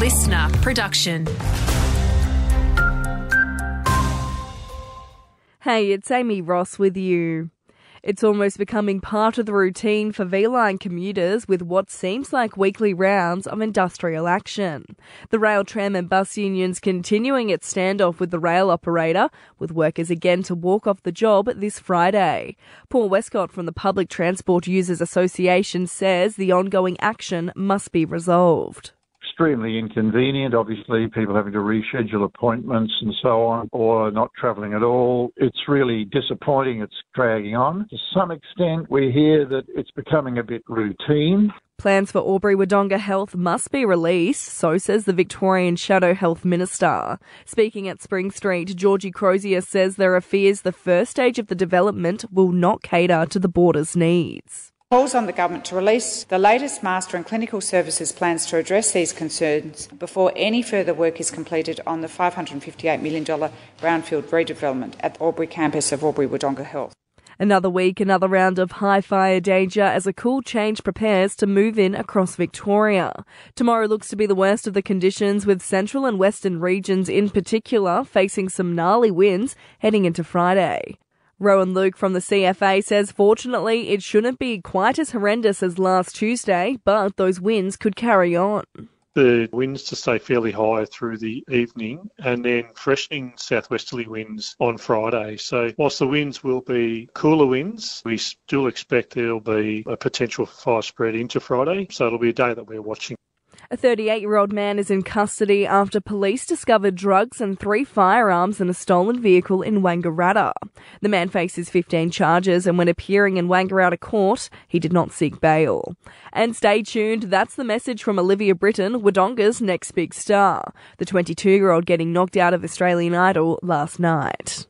listener production. Hey, it's Amy Ross with you. It's almost becoming part of the routine for V/Line commuters with what seems like weekly rounds of industrial action. The rail, tram, and bus unions continuing its standoff with the rail operator, with workers again to walk off the job this Friday. Paul Westcott from the Public Transport Users Association says the ongoing action must be resolved extremely inconvenient. Obviously, people having to reschedule appointments and so on, or not travelling at all. It's really disappointing. It's dragging on. To some extent, we hear that it's becoming a bit routine. Plans for Albury Wodonga Health must be released, so says the Victorian Shadow Health Minister. Speaking at Spring Street, Georgie Crozier says there are fears the first stage of the development will not cater to the border's needs calls on the government to release the latest master and clinical services plans to address these concerns before any further work is completed on the $558 million brownfield redevelopment at the Albury campus of Albury Wodonga Health. Another week, another round of high fire danger as a cool change prepares to move in across Victoria. Tomorrow looks to be the worst of the conditions, with central and western regions in particular facing some gnarly winds heading into Friday. Rowan Luke from the CFA says fortunately it shouldn't be quite as horrendous as last Tuesday, but those winds could carry on. The winds to stay fairly high through the evening and then freshening southwesterly winds on Friday. So, whilst the winds will be cooler winds, we still expect there'll be a potential fire spread into Friday. So, it'll be a day that we're watching. A 38 year old man is in custody after police discovered drugs and three firearms in a stolen vehicle in Wangaratta. The man faces 15 charges and when appearing in Wangaratta court, he did not seek bail. And stay tuned, that's the message from Olivia Britton, Wodonga's next big star. The 22 year old getting knocked out of Australian Idol last night.